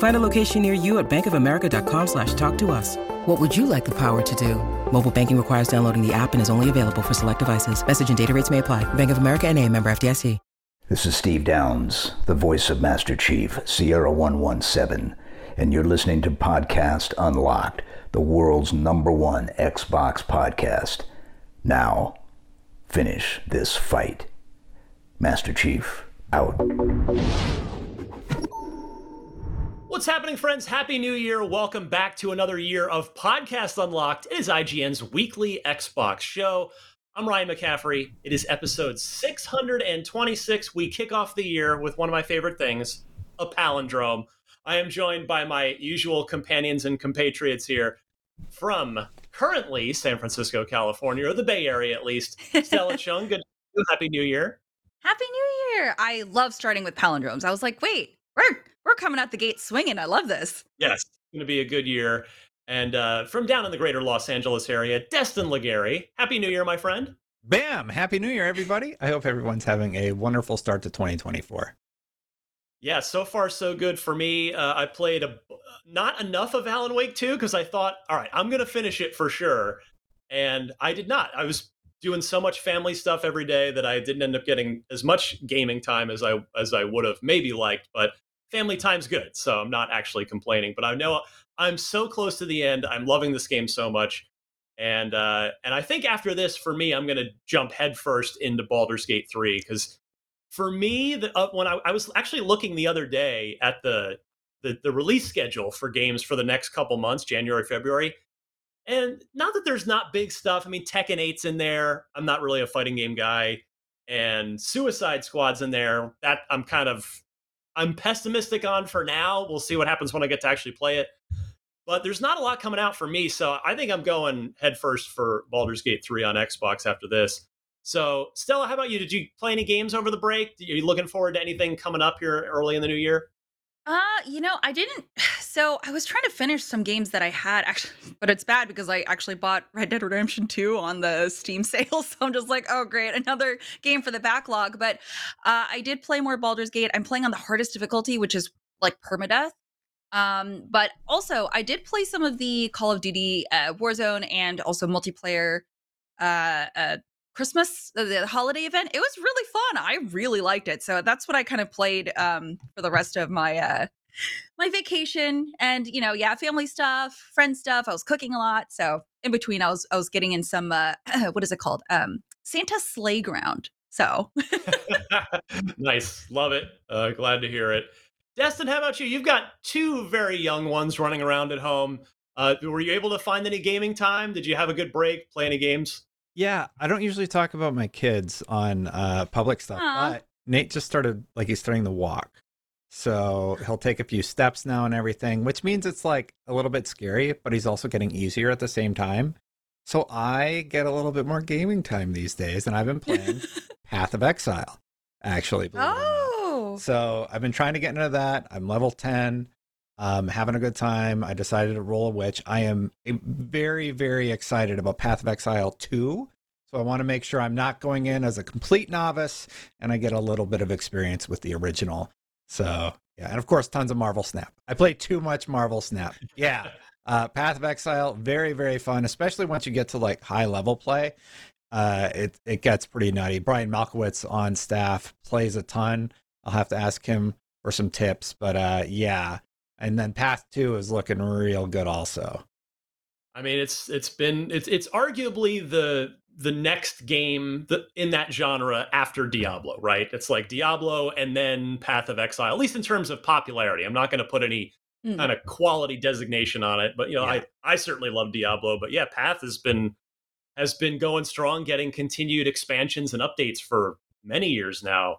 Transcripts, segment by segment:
Find a location near you at bankofamerica.com slash talk to us. What would you like the power to do? Mobile banking requires downloading the app and is only available for select devices. Message and data rates may apply. Bank of America and a member FDIC. This is Steve Downes, the voice of Master Chief, Sierra 117, and you're listening to Podcast Unlocked, the world's number one Xbox podcast. Now, finish this fight. Master Chief, out. What's happening, friends? Happy New Year. Welcome back to another year of Podcast Unlocked. It is IGN's weekly Xbox show. I'm Ryan McCaffrey. It is episode 626. We kick off the year with one of my favorite things a palindrome. I am joined by my usual companions and compatriots here from currently San Francisco, California, or the Bay Area at least. Stella Chung, good happy New Year. Happy New Year! I love starting with palindromes. I was like, wait, we're we're coming out the gate swinging. I love this. Yes, it's going to be a good year. And uh, from down in the greater Los Angeles area, Destin Legarie. Happy New Year, my friend. Bam! Happy New Year, everybody. I hope everyone's having a wonderful start to 2024. Yeah, so far so good for me. Uh, I played a, not enough of Alan Wake 2 because I thought, all right, I'm going to finish it for sure. And I did not. I was doing so much family stuff every day that I didn't end up getting as much gaming time as I as I would have maybe liked, but family time's good. So I'm not actually complaining, but I know I'm so close to the end. I'm loving this game so much. And uh, and I think after this, for me, I'm going to jump headfirst into Baldur's Gate 3 because for me, the, uh, when I, I, was actually looking the other day at the, the the release schedule for games for the next couple months, January, February, and not that there's not big stuff. I mean, Tekken 8's in there. I'm not really a fighting game guy, and Suicide Squad's in there. That I'm kind of I'm pessimistic on for now. We'll see what happens when I get to actually play it. But there's not a lot coming out for me, so I think I'm going headfirst for Baldur's Gate 3 on Xbox after this. So, Stella, how about you? Did you play any games over the break? Are you looking forward to anything coming up here early in the new year? Uh, you know, I didn't. So I was trying to finish some games that I had actually, but it's bad because I actually bought Red Dead Redemption 2 on the Steam sale. So I'm just like, oh, great, another game for the backlog. But uh, I did play more Baldur's Gate. I'm playing on the hardest difficulty, which is like permadeath. Um, but also, I did play some of the Call of Duty uh, Warzone and also multiplayer uh, uh, Christmas, the holiday event. It was really fun. I really liked it. So that's what I kind of played um, for the rest of my uh, my vacation. And you know, yeah, family stuff, friend stuff. I was cooking a lot. So in between, I was I was getting in some uh, what is it called? Um, Santa Slayground. So nice, love it. Uh, glad to hear it. Destin, how about you? You've got two very young ones running around at home. Uh, were you able to find any gaming time? Did you have a good break? Play any games? Yeah, I don't usually talk about my kids on uh, public stuff, Aww. but Nate just started like he's starting to walk. So he'll take a few steps now and everything, which means it's like a little bit scary, but he's also getting easier at the same time. So I get a little bit more gaming time these days, and I've been playing Path of Exile, actually. Oh. So I've been trying to get into that. I'm level 10, um, having a good time. I decided to roll a witch. I am very, very excited about Path of Exile 2. So I want to make sure I'm not going in as a complete novice and I get a little bit of experience with the original. So yeah, and of course, tons of Marvel Snap. I play too much Marvel Snap. Yeah. Uh, Path of Exile, very very fun, especially once you get to like high level play. Uh, it it gets pretty nutty. Brian Malkowitz on staff plays a ton. I'll have to ask him for some tips, but uh, yeah. And then Path Two is looking real good also. I mean, it's it's been it's it's arguably the the next game that, in that genre after Diablo, right? It's like Diablo and then Path of Exile, at least in terms of popularity. I'm not going to put any mm. kind of quality designation on it, but you know, yeah. I I certainly love Diablo, but yeah, Path has been has been going strong, getting continued expansions and updates for many years now.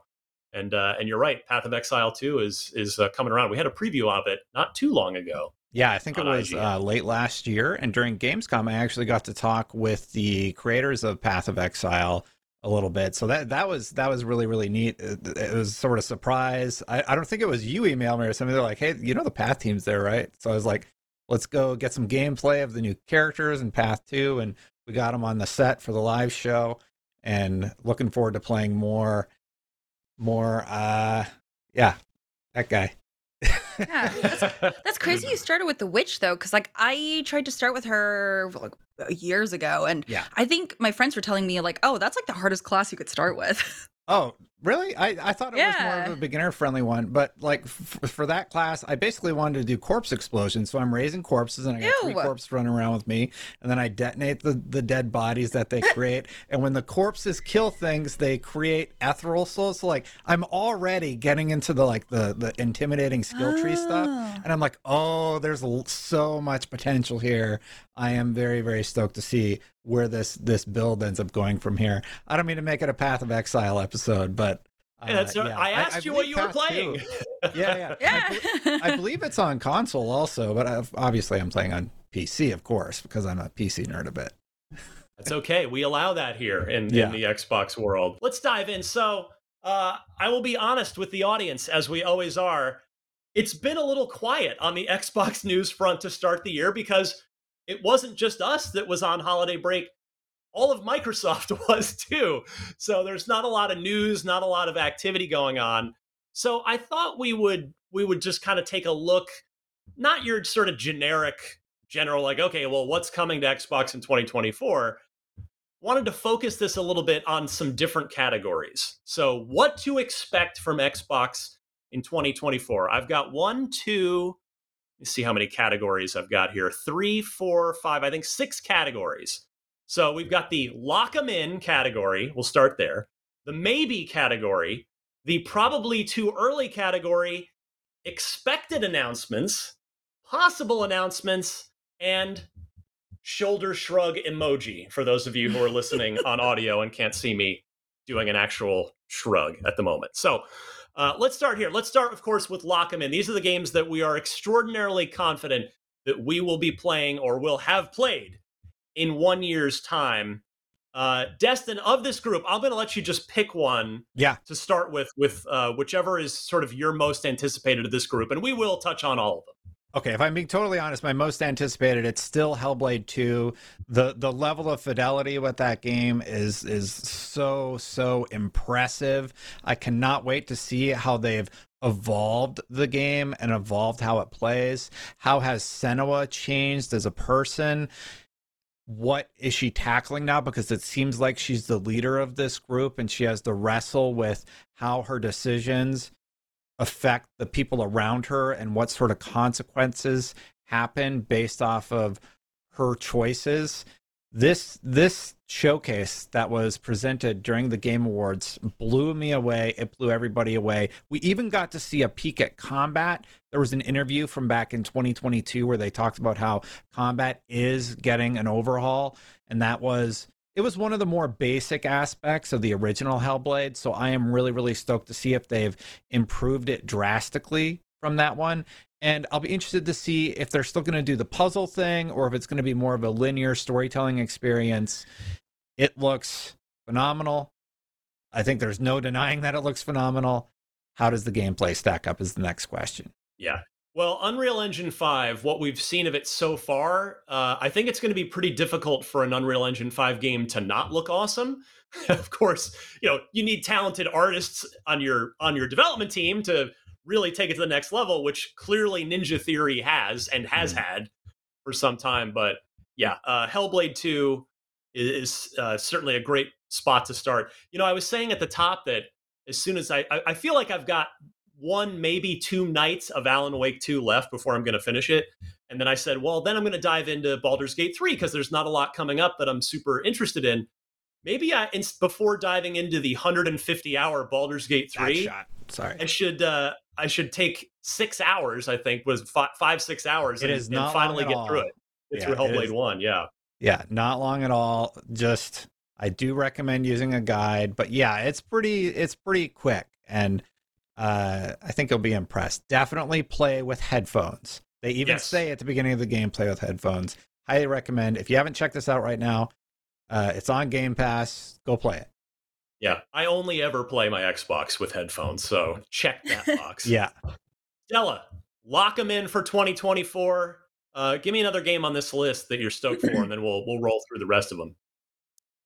And uh, and you're right, Path of Exile 2 is is uh, coming around. We had a preview of it not too long ago. Yeah, I think it was uh, late last year. And during Gamescom, I actually got to talk with the creators of Path of Exile a little bit. So that that was that was really really neat. It, it was sort of surprise. I, I don't think it was you email me or something. They're like, hey, you know the Path team's there, right? So I was like, let's go get some gameplay of the new characters in Path Two, and we got them on the set for the live show. And looking forward to playing more, more. uh Yeah, that guy yeah, that's, that's, crazy. You started with the witch though, because like I tried to start with her like years ago, and yeah, I think my friends were telling me like, oh, that's like the hardest class you could start with. Oh, really? I, I thought it yeah. was more of a beginner friendly one, but like f- for that class, I basically wanted to do corpse explosion. So I'm raising corpses and I got Ew. three corpses running around with me. And then I detonate the, the dead bodies that they create. and when the corpses kill things, they create ethereal souls. So like I'm already getting into the like the, the intimidating skill tree oh. stuff. And I'm like, oh, there's so much potential here. I am very, very stoked to see where this this build ends up going from here. I don't mean to make it a Path of Exile episode, but uh, yeah, I asked I, I you what you were playing. yeah, yeah. yeah. I, I, believe it's on console also, but I've, obviously I'm playing on PC, of course, because I'm a PC nerd a bit. That's okay. We allow that here in, yeah. in the Xbox world. Let's dive in. So, uh, I will be honest with the audience, as we always are. It's been a little quiet on the Xbox news front to start the year because it wasn't just us that was on holiday break. All of Microsoft was too. So there's not a lot of news, not a lot of activity going on. So I thought we would we would just kind of take a look, not your sort of generic general like okay, well what's coming to Xbox in 2024? Wanted to focus this a little bit on some different categories. So what to expect from Xbox in 2024. I've got one, two, see how many categories I've got here. Three, four, five, I think six categories. So we've got the lock them in category. We'll start there. The maybe category, the probably too early category, expected announcements, possible announcements, and shoulder shrug emoji for those of you who are listening on audio and can't see me doing an actual shrug at the moment. So uh, let's start here. Let's start, of course, with Lock 'em In. These are the games that we are extraordinarily confident that we will be playing or will have played in one year's time. Uh, Destin, of this group, I'm going to let you just pick one. Yeah. To start with, with uh, whichever is sort of your most anticipated of this group, and we will touch on all of them. Okay, if I'm being totally honest, my most anticipated it's still Hellblade 2. The the level of fidelity with that game is is so so impressive. I cannot wait to see how they've evolved the game and evolved how it plays. How has Senua changed as a person? What is she tackling now? Because it seems like she's the leader of this group and she has to wrestle with how her decisions affect the people around her and what sort of consequences happen based off of her choices. This this showcase that was presented during the Game Awards blew me away. It blew everybody away. We even got to see a peek at combat. There was an interview from back in 2022 where they talked about how combat is getting an overhaul, and that was it was one of the more basic aspects of the original Hellblade. So I am really, really stoked to see if they've improved it drastically from that one. And I'll be interested to see if they're still going to do the puzzle thing or if it's going to be more of a linear storytelling experience. It looks phenomenal. I think there's no denying that it looks phenomenal. How does the gameplay stack up is the next question. Yeah. Well, Unreal Engine 5, what we've seen of it so far, uh, I think it's going to be pretty difficult for an Unreal Engine 5 game to not look awesome. of course, you know, you need talented artists on your on your development team to really take it to the next level, which clearly Ninja Theory has and has mm. had. for some time. But yeah, uh, Hellblade Two is, uh, certainly a great spot to start. You know, I was saying at the top that as soon as I, I, I feel like I've got one, maybe two nights of Alan Wake 2 left before I'm going to finish it. And then I said, well, then I'm going to dive into Baldur's Gate 3 because there's not a lot coming up that I'm super interested in. Maybe I, before diving into the 150 hour Baldur's Gate 3, sorry, I should uh, I should take six hours. I think was five, five six hours. It and, is not and finally get all. through it. Get Yeah, it Hellblade is- One. Yeah. Yeah, not long at all. Just I do recommend using a guide, but yeah, it's pretty it's pretty quick and uh I think you'll be impressed. Definitely play with headphones. They even Yes. say at the beginning of the game play with headphones. Highly recommend. If you haven't checked this out right now, uh it's on Game Pass. Go play it. Yeah. I only ever play my Xbox with headphones, so check that box. Yeah. Stella, lock them in for 2024. Uh, give me another game on this list that you're stoked for, and then we'll we'll roll through the rest of them.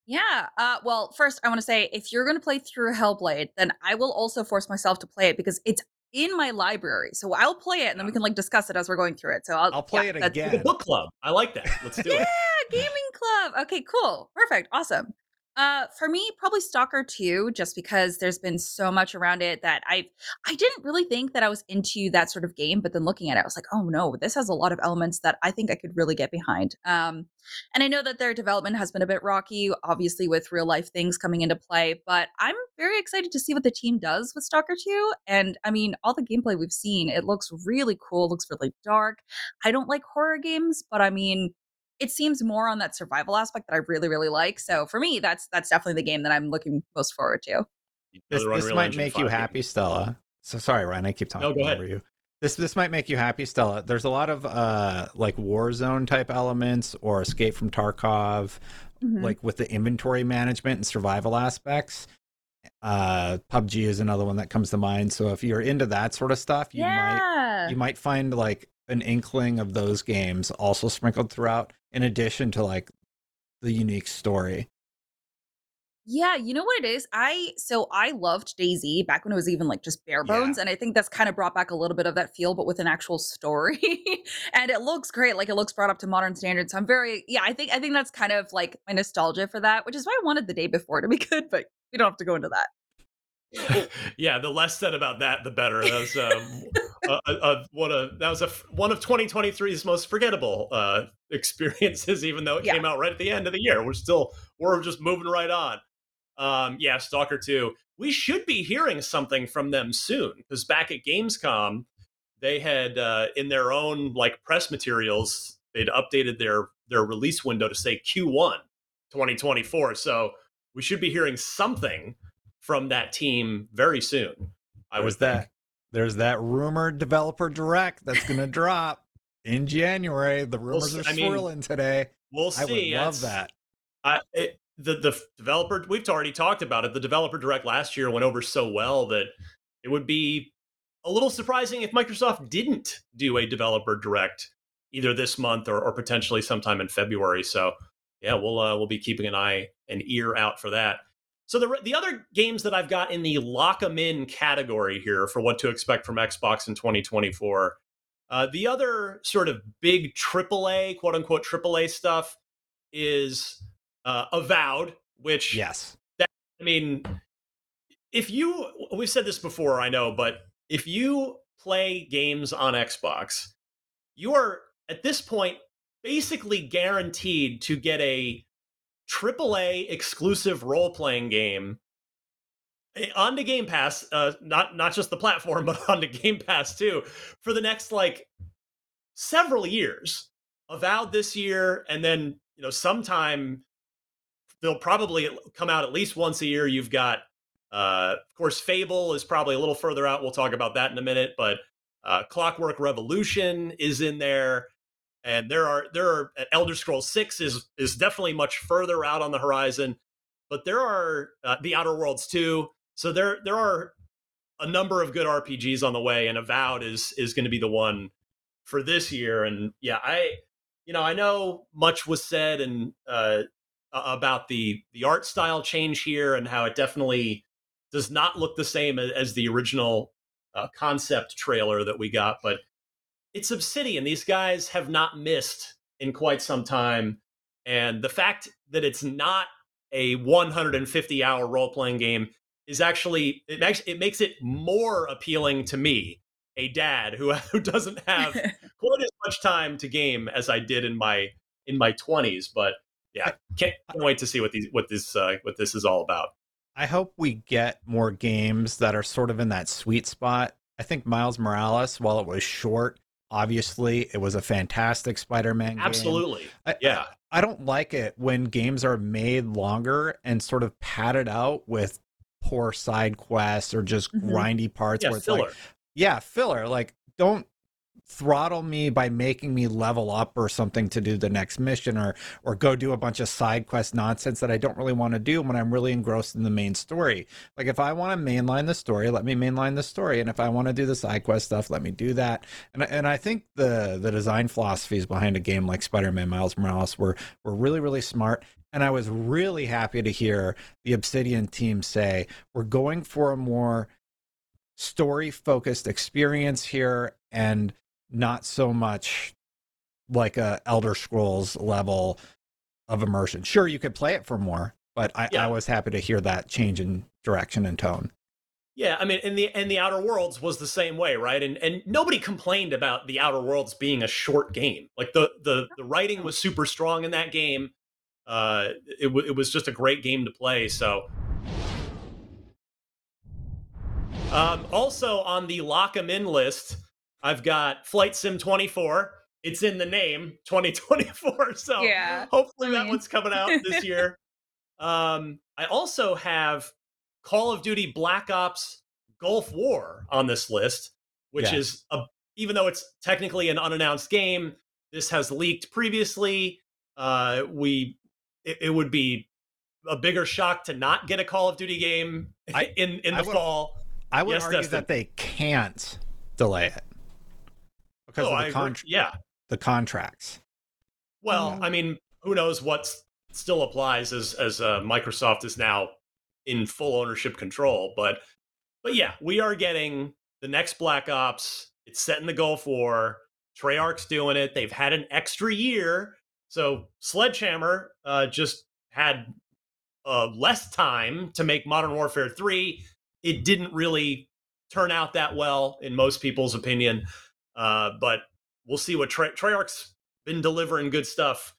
Yeah. Uh, well, first, I want to say if you're going to play through Hellblade, then I will also force myself to play it because it's in my library. So I'll play it and then we can like discuss it as we're going through it. So I'll, I'll play yeah, it again. Book club. I like that. Let's do Yeah, it. Yeah, gaming club. Okay, cool. Perfect. Awesome. Uh for me, probably Stalker 2, just because there's been so much around it that I've I didn't really think that I was into that sort of game, but then looking at it, I was like, oh no, this has a lot of elements that I think I could really get behind. Um and I know that their development has been a bit rocky, obviously with real life things coming into play, but I'm very excited to see what the team does with Stalker 2. And I mean, all the gameplay we've seen, it looks really cool, looks really dark. I don't like horror games, but I mean, it seems more on that survival aspect that I really, really like. So for me, that's that's definitely the game that I'm looking most forward to. This, this might Engine make you 5 game. happy, Stella. So sorry, Ryan. I keep talking No, go ahead. over you. This this might make you happy, Stella. There's a lot of uh like Warzone type elements or Escape from Tarkov, Mhm. like with the inventory management and survival aspects. Uh PUBG is another one that comes to mind. So if you're into that sort of stuff, you might yeah. you might find like an inkling of those games also sprinkled throughout, in addition to like the unique story. Yeah, you know what it is? I so I loved DayZ back when it was even like just bare bones, and I think that's kind of brought back a little bit of that feel, but with an actual story. and it looks great, like it looks brought up to modern standards. So I'm very yeah, I think I think that's kind of like my nostalgia for that, which is why I wanted the day before to be good, but we don't have to go into that. yeah, the less said about that, the better. That was um, a, a, a, one of that was a one of 2023's most forgettable uh, experiences. Even though it Yeah. came out right at the end of the year, we're still we're just moving right on. Um, yeah, Stalker 2. We should be hearing something from them soon because back at Gamescom, they had uh, in their own like press materials, they'd updated their their release window to say Q1 2024. So we should be hearing something from that team very soon. I There's would think. that. There's that rumored developer direct that's going to drop in January. The rumors s- are I mean, swirling today. We'll I see. would love It's- that. I, it, the the developer we've already talked about it. The developer direct last year went over so well that it would be a little surprising if Microsoft didn't do a developer direct either this month or, or potentially sometime in February. So yeah, we'll uh, we'll be keeping an eye and ear out for that. So the the other games that I've got in the lock 'em in category here for what to expect from Xbox in 2024. Uh, the other sort of big AAA, quote unquote AAA stuff is uh, Avowed, which Yes. that, I mean, if you, we've said this before, I know, but if you play games on Xbox, you are at this point basically guaranteed to get a AAA exclusive role playing game on onto Game Pass, uh, not not just the platform, but onto Game Pass too, for the next like several years. Avowed this year, and then you know sometime they'll probably come out at least once a year. You've got, uh, of course, Fable is probably a little further out. We'll talk about that in a minute, but uh, Clockwork Revolution is in there, and there are there are Elder Scrolls Six is is definitely much further out on the horizon, but there are uh, the Outer Worlds too. So there there are a number of good RPGs on the way, and Avowed is is going to be the one for this year. And yeah, I you know I know much was said and uh, about the the art style change here and how it definitely does not look the same as the original uh, concept trailer that we got, but it's Obsidian. These guys have not missed in quite some time. And the fact that it's not a 150 hour role playing game is actually it makes it makes it more appealing to me, a dad who who doesn't have quite as much time to game as I did in my in my 20s. But yeah, can't, can't wait to see what these what this uh, what this is all about. I hope we get more games that are sort of in that sweet spot. I think Miles Morales, while it was short, obviously it was a fantastic Spider-Man game. Absolutely. I, yeah. I, I don't like it when games are made longer and sort of padded out with poor side quests or just Mhm. grindy parts Yeah, where it's filler. like yeah, filler. Like don't throttle me by making me level up or something to do the next mission or or go do a bunch of side quest nonsense that I don't really want to do when I'm really engrossed in the main story. Like if I want to mainline the story, let me mainline the story, and if I want to do the side quest stuff, let me do that. And and I think the the design philosophies behind a game like Spider-Man Miles Morales were were really really smart. And I was really happy to hear the Obsidian team say we're going for a more story focused experience here and not so much like a Elder Scrolls level of immersion. Sure, you could play it for more, but I, Yeah. I was happy to hear that change in direction and tone. Yeah, I mean, in the and the Outer Worlds was the same way, right? And and nobody complained about the Outer Worlds being a short game. Like the the the writing was super strong in that game. Uh, it w- it was just a great game to play. So, um, also on the lock 'em in list, I've got Flight Sim 24. It's in the name 2024. So Yeah. hopefully I that one's coming out this year. Um, I also have Call of Duty Black Ops Gulf War on this list, which Yeah. is a even though it's technically an unannounced game, this has leaked previously. Uh, we it, it would be a bigger shock to not get a Call of Duty game I- in in I the would- fall. I would Yes, argue Dustin. that they can't delay it because Oh, of the, agree. con- yeah. the contracts. Well. I mean, who knows what still applies as as uh, Microsoft is now in full ownership control, but but yeah, we are getting the next Black Ops. It's set in the Gulf War. Treyarch's doing it. They've had an extra year, so Sledgehammer uh, just had uh, less time to make Modern Warfare Three. It didn't really turn out that well, in most people's opinion. Uh, but we'll see what Trey- Treyarch's been delivering good stuff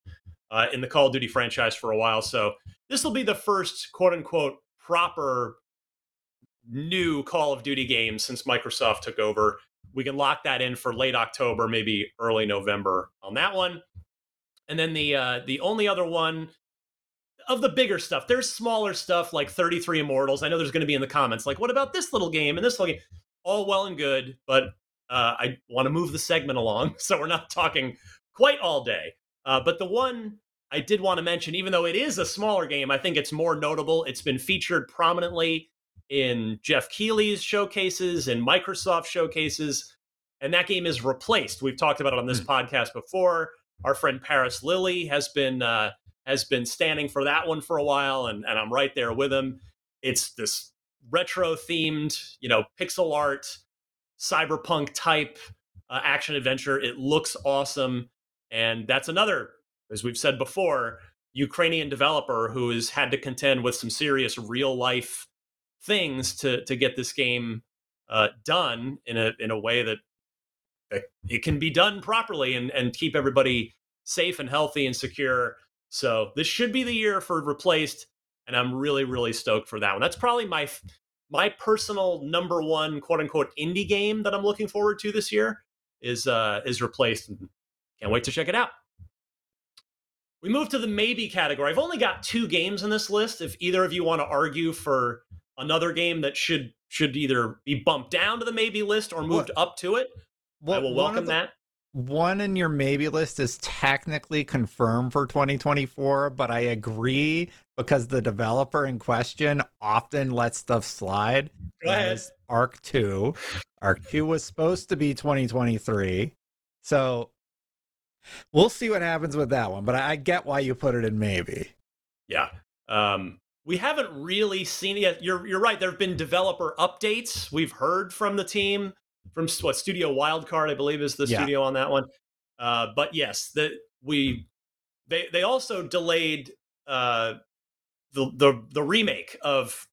uh, in the Call of Duty franchise for a while. So this will be the first quote unquote proper new Call of Duty game since Microsoft took over. We can lock that in for late October, maybe early November on that one. And then the uh, the only other one of the bigger stuff, there's smaller stuff like 33 Immortals. I know there's going to be in the comments like, what about this little game and this little game? All well and good, but uh, I want to move the segment along, so we're not talking quite all day. Uh, but the one I did want to mention, even though it is a smaller game, I think it's more notable. It's been featured prominently in Geoff Keighley's showcases and Microsoft showcases, and that game is replaced. We've talked about it on this podcast before. Our friend Paris Lilly has been uh, has been standing for that one for a while, and, and I'm right there with him. It's this retro themed, you know, pixel art, cyberpunk type uh, action adventure. It looks awesome. And that's another, as we've said before, Ukrainian developer who has had to contend with some serious real life things to to get this game uh, done in a in a way that, that it can be done properly and and keep everybody safe and healthy and secure. So this should be the year for replaced, and I'm really really stoked for that one. That's probably my my personal number one quote unquote indie game that I'm looking forward to this year is uh is replaced. Can't wait to check it out. We move to the maybe category. I've only got two games in this list. If either of you want to argue for another game that should should either be bumped down to the maybe list or moved up to it, I will welcome the- that. One in your maybe list is technically confirmed for 2024, but I agree because the developer in question often lets stuff slide. Go ahead. Ark 2. Ark 2 was supposed to be 2023. So we'll see what happens with that one, but I get why you put it in maybe. Yeah. Um, we haven't really seen it yet. You're you're right. There have been developer updates. We've heard from the team from what Studio Wildcard, I believe, is the Yeah. studio on that one. Uh, but yes, the we they they also delayed uh, the the the remake of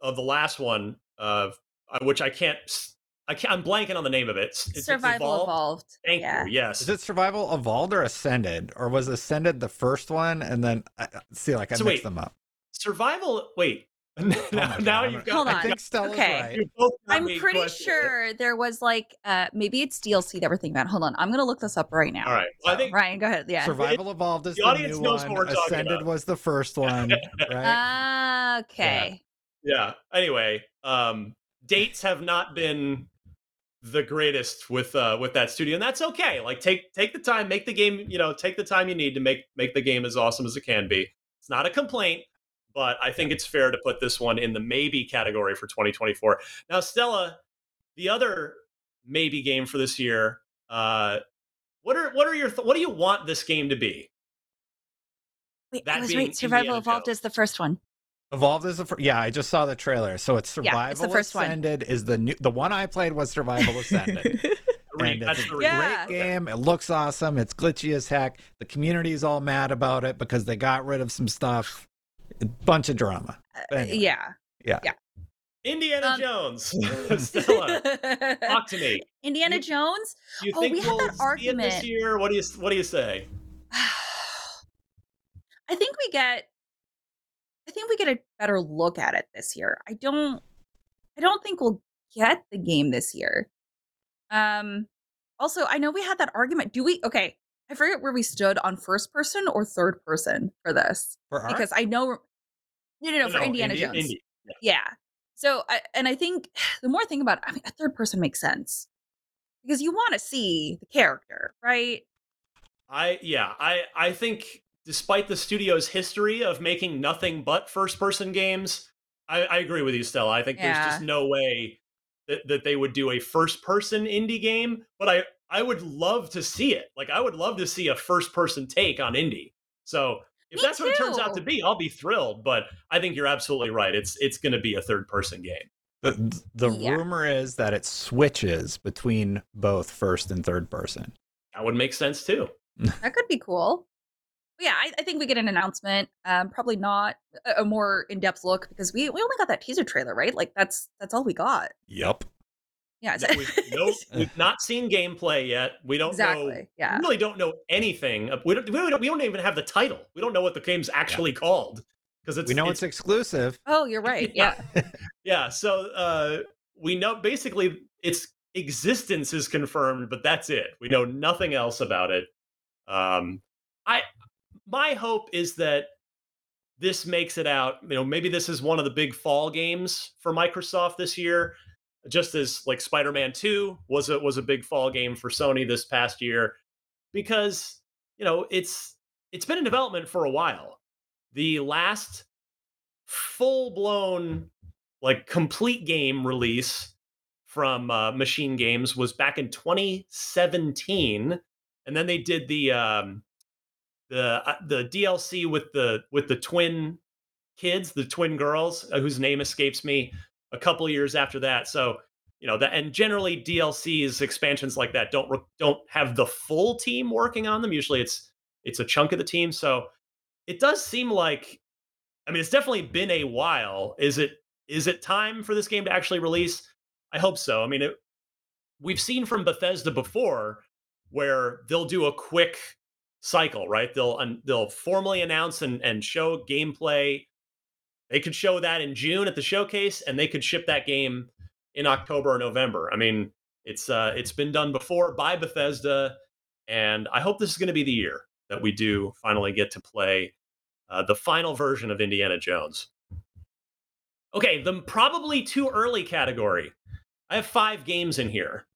of the last one, uh, which I can't. I can't, I'm blanking on the name of it. It's, Survival evolved. evolved. Thank yeah. you. Yes. Is it Survival Evolved or Ascended, or was Ascended the first one and then I, see like I So mixed wait, them up? Survival. Wait. now, now you've got. Hold I on. think Stella's Okay. right. you both got I'm pretty questioning. sure there was like uh maybe it's DLC that we're thinking about. Hold on, I'm gonna look this up right now. All right. Well, I think Ryan, go ahead. Yeah. Survival Evolved is the the, audience new knows one. what we're talking Ascended about. was the first one, right? Ah, okay. Yeah. Anyway, um, dates have not been the greatest with uh with that studio, and that's okay. Like take take the time, make the game, you know, take the time you need to make make the game as awesome as it can be. It's not a complaint, but I think it's fair to put this one in the maybe category for 2024. Now, Stella, the other maybe game for this year, uh what are what are your th- what do you want this game to be? Wait, That I was being right. Survival Indiana Evolved Jones. is the first one. Evolved is the first. Yeah, I just saw the trailer. So it's Yeah, Survival it's the first one. Ascended is the new. The one I played was Survival Ascended. Re- and that's it's a the great Yeah. game. It looks awesome. It's glitchy as heck. The community is all mad about it because they got rid of some stuff. A bunch of drama. Uh, Anyway. yeah. Indiana Um, Jones. Stella, talk to me. Indiana You- Jones. Do you Oh, think we had we'll that argument it this year? What do you What do you say? I think we get I think we get a better look at it this year. I don't I don't think we'll get the game this year. Um also I know we had that argument. Do we okay, I forget where we stood on first person or third person for this. For? Because I know no no no, for Indiana Indi- Jones. Indy. Yeah. So, I, and I think the more I think about it, I mean, a third person makes sense because you want to see the character, right? I yeah, I I think despite the studio's history of making nothing but first person games, I, I agree with you, Stella. I think there's just no way that, that they would do a first person indie game, but I I would love to see it. Like I would love to see a first person take on indie. So if Me that's what it turns out to be, I'll be thrilled. But I think you're absolutely right. It's it's going to be a third person game. the the Yeah. rumor is that it switches between both first and third person. That would make sense too. That could be cool. But yeah, I, I think we get an announcement. Um, probably not a, a more in depth look because we we only got that teaser trailer, right? Like that's that's all we got. Yep. Yeah, No, we've, no, we've not seen gameplay yet. We don't know. Yeah, We really don't know anything. We don't, we don't. We don't even have the title. We don't know what the game's actually called because it's. we know it's, exclusive. Oh, you're right. Yeah. Yeah. yeah. So uh, we know basically its existence is confirmed, but that's it. We know nothing else about it. Um, I my hope is that this makes it out. You know, maybe this is one of the big fall games for Microsoft this year. Just as like Spider-Man 2 was a was a big fall game for Sony this past year, because you know it's it's been in development for a while. The last full-blown like complete game release from uh, Machine Games was back in 2017, and then they did the um, the uh, the DLC with the with the twin kids, the twin girls, uh, whose name escapes me, a couple years after that. So you know that, and generally DLCs, expansions like that, don't don't have the full team working on them. Usually, it's it's a chunk of the team. So it does seem like, I mean, it's definitely been a while. Is it is it time for this game to actually release? I hope so. I mean, it, we've seen from Bethesda before where they'll do a quick cycle, right? They'll un, they'll formally announce and and show gameplay. They could show that in June at the showcase, and they could ship that game in October or November. I mean, it's uh, it's been done before by Bethesda, and I hope this is going to be the year that we do finally get to play uh, the final version of Indiana Jones. Okay, the probably too early category. I have five games in here.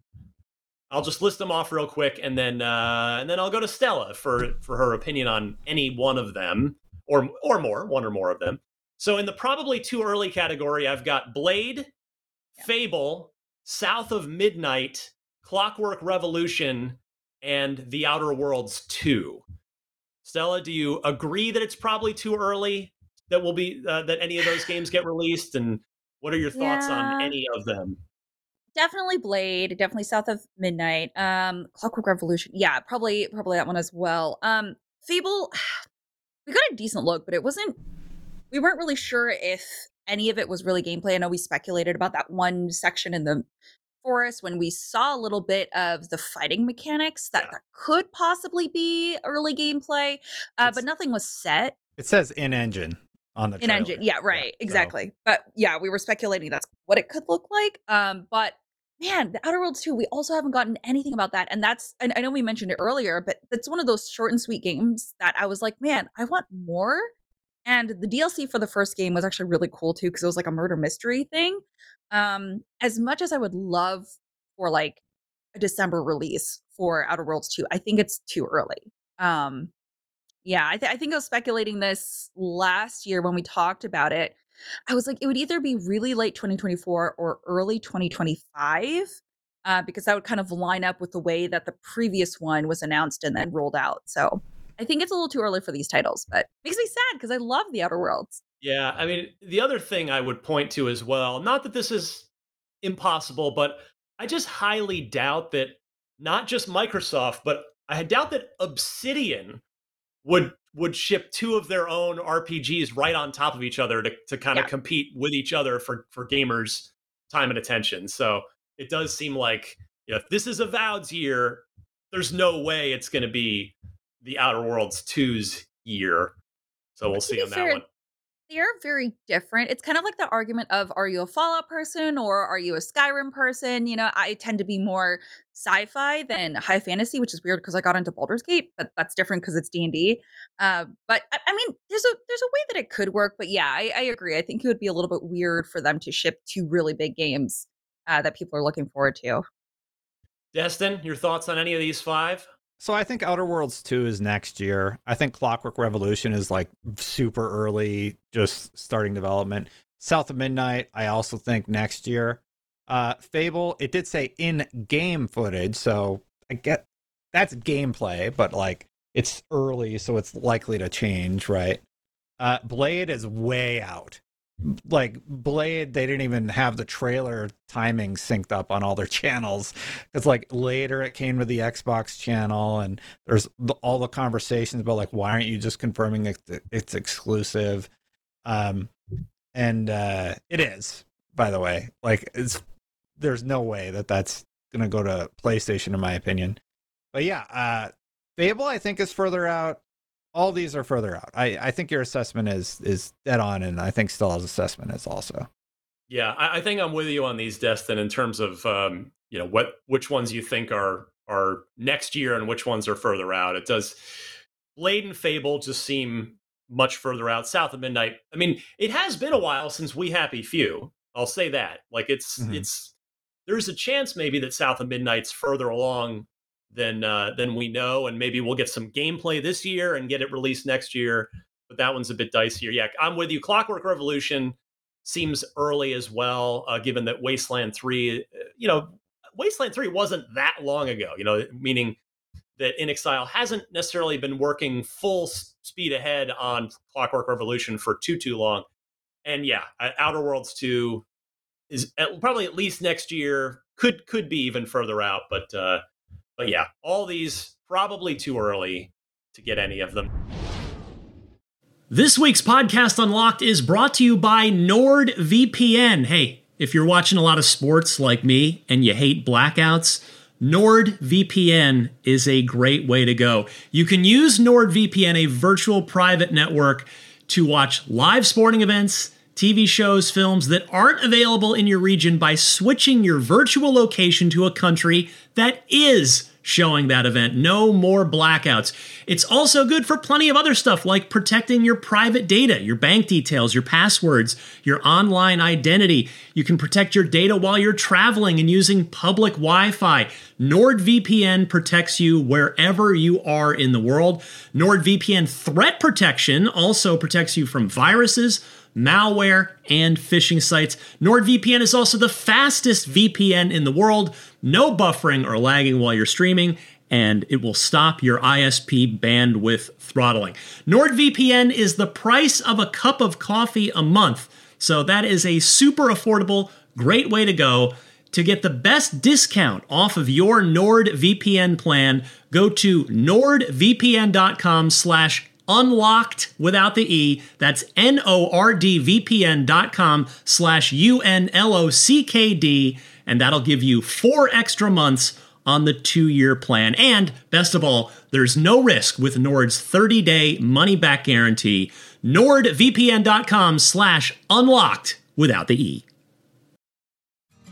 I'll just list them off real quick, and then uh, and then I'll go to Stella for for her opinion on any one of them, or or more, one or more of them. So in the probably too early category, I've got Blade, Fable, South of Midnight, Clockwork Revolution, and The Outer Worlds 2. Stella, do you agree that it's probably too early that will be uh, that any of those games get released and what are your thoughts on any of them? definitely Blade, definitely South of Midnight. Um, Clockwork Revolution, yeah, probably probably that one as well. Um, Fable, we got a decent look, but it wasn't. We weren't really sure if any of it was really gameplay. I know we speculated about that one section in the forest when we saw a little bit of the fighting mechanics that, Yeah. that could possibly be early gameplay, uh, but nothing was set It says in engine on the in engine yeah right so- exactly but yeah we were speculating that's what it could look like um but man the outer worlds 2 we also haven't gotten anything about that and that's and i know we mentioned it earlier but that's one of those short and sweet games that i was like man i want more and the dlc for the first game was actually really cool too because it was like a murder mystery thing um as much as i would love for like a december release for outer worlds 2 i think it's too early um yeah, I, th- I think I was speculating this last year when we talked about it. I was like, it would either be really late 2024 or early 2025, uh, because that would kind of line up with the way that the previous one was announced and then rolled out. So I think it's a little too early for these titles, but makes me sad because I love the Outer Worlds. Yeah, I mean, the other thing I would point to as well, not that this is impossible, but I just highly doubt that not just Microsoft, but I doubt that Obsidian would would ship two of their own RPGs right on top of each other to, to kind of Yeah. compete with each other for for gamers' time and attention. So it does seem like you know, if this is a Avowed's year, there's no way it's going to be the Outer Worlds 2's year. So we'll see on that fair, one. They are very different. It's kind of like the argument of are you a Fallout person or are you a Skyrim person? You know, I tend to be more sci-fi than high fantasy, which is weird because I got into Baldur's Gate, but that's different because it's D and D. Uh, but I, I mean, there's a there's a way that it could work. But yeah, I, I agree. I think it would be a little bit weird for them to ship two really big games uh, that people are looking forward to. Destin, your thoughts on any of these five? So I think Outer Worlds 2 is next year. I think Clockwork Revolution is like super early, just starting development. South of Midnight, I also think next year. Uh Fable, it did say in game footage, so I get that's gameplay, but like it's early, so it's likely to change, right? Uh Blade is way out. Like Blade, they didn't even have the trailer timing synced up on all their channels. It's like later it came to the Xbox channel, and there's the, all the conversations about like why aren't you just confirming it, it's exclusive? Um, and uh, it is, by the way. Like it's there's no way that that's gonna go to PlayStation, in my opinion. But yeah, uh, Fable I think is further out. All these are further out. I, I think your assessment is is dead on, and I think Stella's assessment is also. Yeah, I, I think I'm with you on these, Destin, in terms of um, you know what which ones you think are are next year and which ones are further out. It does. Blade and Fable just seem much further out. South of Midnight. I mean, it has been a while since We Happy Few. I'll say that. Like it's Mhm. it's there's a chance maybe that South of Midnight's further along than uh, than we know, and maybe we'll get some gameplay this year and get it released next year. But that one's a bit dicier. Yeah, I'm with you. Clockwork Revolution seems early as well, uh, given that Wasteland 3, uh, you know, Wasteland 3 wasn't that long ago, you know, meaning that inXile hasn't necessarily been working full speed ahead on Clockwork Revolution for too, too long. And yeah, uh, Outer Worlds 2 is at, probably at least next year, could could be even further out, but uh, but yeah, all these probably too early to get any of them. This week's podcast Unlocked is brought to you by NordVPN. Hey, if you're watching a lot of sports like me and you hate blackouts, NordVPN is a great way to go. You can use NordVPN, a virtual private network, to watch live sporting events, TV shows, films that aren't available in your region by switching your virtual location to a country that is showing that event. No more blackouts. It's also good for plenty of other stuff like protecting your private data, your bank details, your passwords, your online identity. You can protect your data while you're traveling and using public Wi Fi. NordVPN protects you wherever you are in the world. NordVPN threat protection also protects you from viruses malware, and phishing sites. NordVPN is also the fastest VPN in the world. No buffering or lagging while you're streaming, and it will stop your ISP bandwidth throttling. NordVPN is the price of a cup of coffee a month. So that is a super affordable, great way to go To get the best discount off of your NordVPN plan, go to nordvpn.com slash unlocked without the E. That's N-O-R-D-V-P-N dot com slash U-N-L-O-C-K-D. And that'll give you four extra months on the two-year plan. And best of all, there's no risk with Nord's 30-day money-back guarantee. NordVPN.com slash unlocked without the E.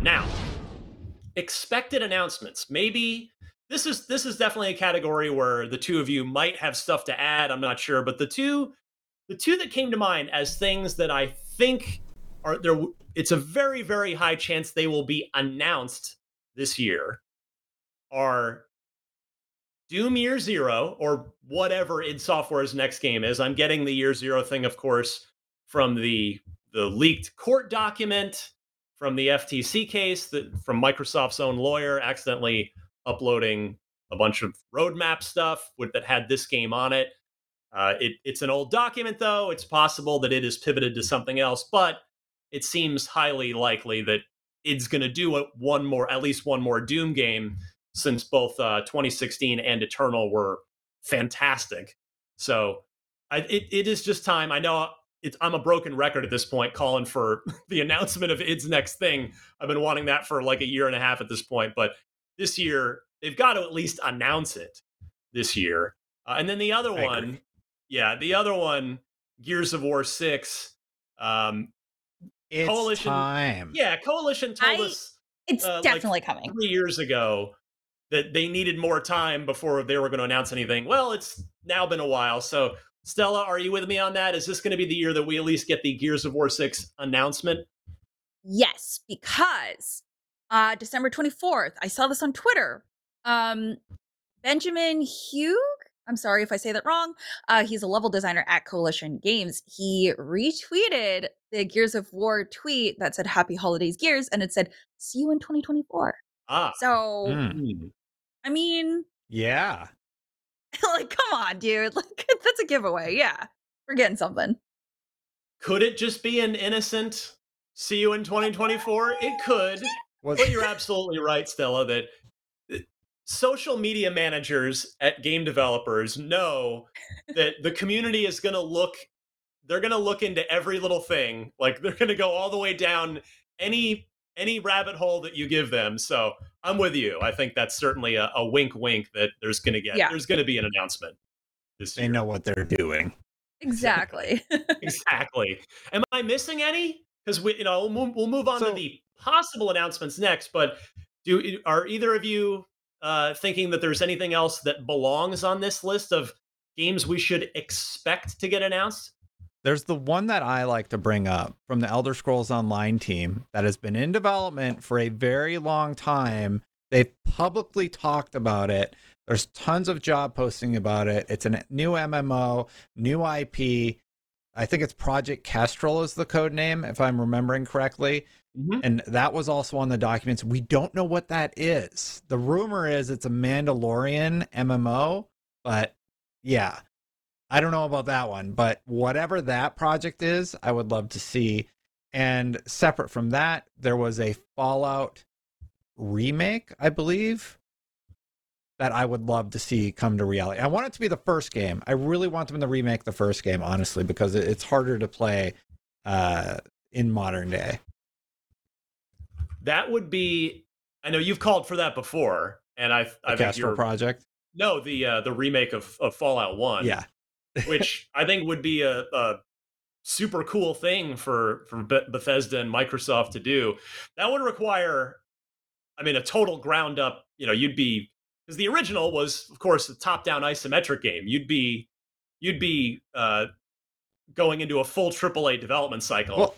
Now, expected announcements. Maybe this is this is definitely a category where the two of you might have stuff to add. I'm not sure, but the two the two that came to mind as things that I think are there it's a very very high chance they will be announced this year are Doom Year Zero or whatever id Software's next game is. I'm getting the Year Zero thing of course from the the leaked court document from the FTC case that from Microsoft's own lawyer accidentally uploading a bunch of roadmap stuff with, that had this game on it. Uh, it. It's an old document, though. It's possible that it is pivoted to something else, but it seems highly likely that it's going to do a, one more, at least one more Doom game, since both uh, 2016 and Eternal were fantastic. So I, it, it is just time. I know it's I'm a broken record at this point, calling for the announcement of id's next thing. I've been wanting that for like a year and a half at this point, but this year they've got to at least announce it this year. Uh, and then the other I one, agree. yeah, the other one, Gears of War Six. Um, It's Coalition- time. yeah, Coalition told I- us It's Uh, like definitely coming. three years ago that they needed more time before they were going to announce anything. Well, it's now been a while. So, Stella, are you with me on that? Is this going to be the year that we at least get the Gears of War 6 announcement? Yes, because uh December 24th, I saw this on Twitter. Um Benjamin Hugh, I'm sorry if I say that wrong. Uh he's a level designer at Coalition Games. He retweeted the Gears of War tweet that said happy holidays Gears and it said see you in 2024. Ah. So, Mm. I mean, yeah. like come on, dude. Like that's a giveaway. Yeah. We're getting something. Could it just be an innocent see you in 2024? It could. Was, But you're absolutely right, Stella, that uh, social media managers at game developers know that the community is going to look they're going to look into every little thing. Like they're going to go all the way down any any rabbit hole that you give them. So, I'm with you. I think that's certainly a, a wink wink that there's going to get Yeah. there's going to be an announcement this they year. know what they're doing. Exactly. exactly. Am I missing any? Because we, you know, we'll move, we'll move on to the possible announcements next. But do are either of you uh, thinking that there's anything else that belongs on this list of games we should expect to get announced? There's the one that I like to bring up from the Elder Scrolls Online team that has been in development for a very long time. They've publicly talked about it. There's tons of job posting about it. It's a new MMO, new IP. I think it's Project Kestrel is the code name, if I'm remembering correctly. Mm-hmm. And that was also on the documents. We don't know what that is. The rumor is it's a Mandalorian MMO, but yeah, I don't know about that one. But whatever that project is, I would love to see. And separate from that, there was a Fallout remake, I believe, that I would love to see come to reality. I want it to be the first game. I really want them to remake the first game, honestly, because it's harder to play uh, in modern day. That would be. I know you've called for that before, and I, The I you're project. no the uh, the remake of, of Fallout One. Yeah. Which I think would be a, a super cool thing for for Bethesda and Microsoft to do. That would require, I mean, a total ground up. You know, you'd be because the original was, of course, a top down isometric game. You'd be you'd be uh, going into a full AAA development cycle. Well,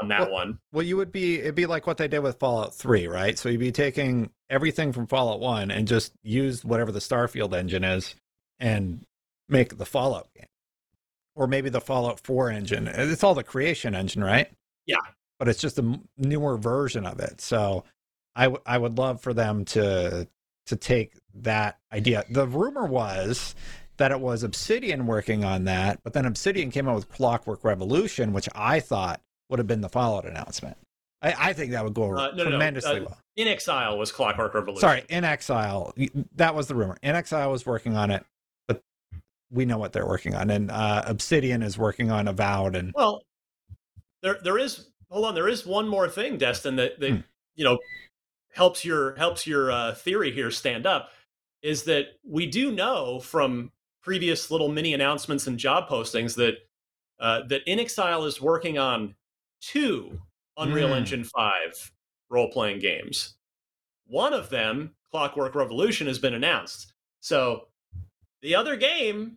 on that Well- one. Well, you would be it'd be like what they did with Fallout 3, right? So you'd be taking everything from Fallout 1 and just use whatever the Starfield engine is and make the Fallout game. Or maybe the Fallout 4 engine. It's all the creation engine, right? Yeah. But it's just a newer version of it. So I w- I would love for them to to take that idea. The rumor was that it was Obsidian working on that, but then Obsidian came out with Clockwork Revolution, which I thought would have been the Fallout announcement. I, I think that would go Uh, no, no, no. tremendously Uh, well. inXile was Clockwork Revolution. Sorry, inXile. That was the rumor. inXile was working on it, we know what they're working on. And uh, Obsidian is working on Avowed. And Well, there there is hold on, there is one more thing, Destin, that that Hmm. you know helps your helps your uh, theory here stand up is that we do know from previous little mini announcements and job postings that uh, that inXile is working on two Unreal Hmm. Engine five role playing games. One of them, Clockwork Revolution, has been announced. So the other game,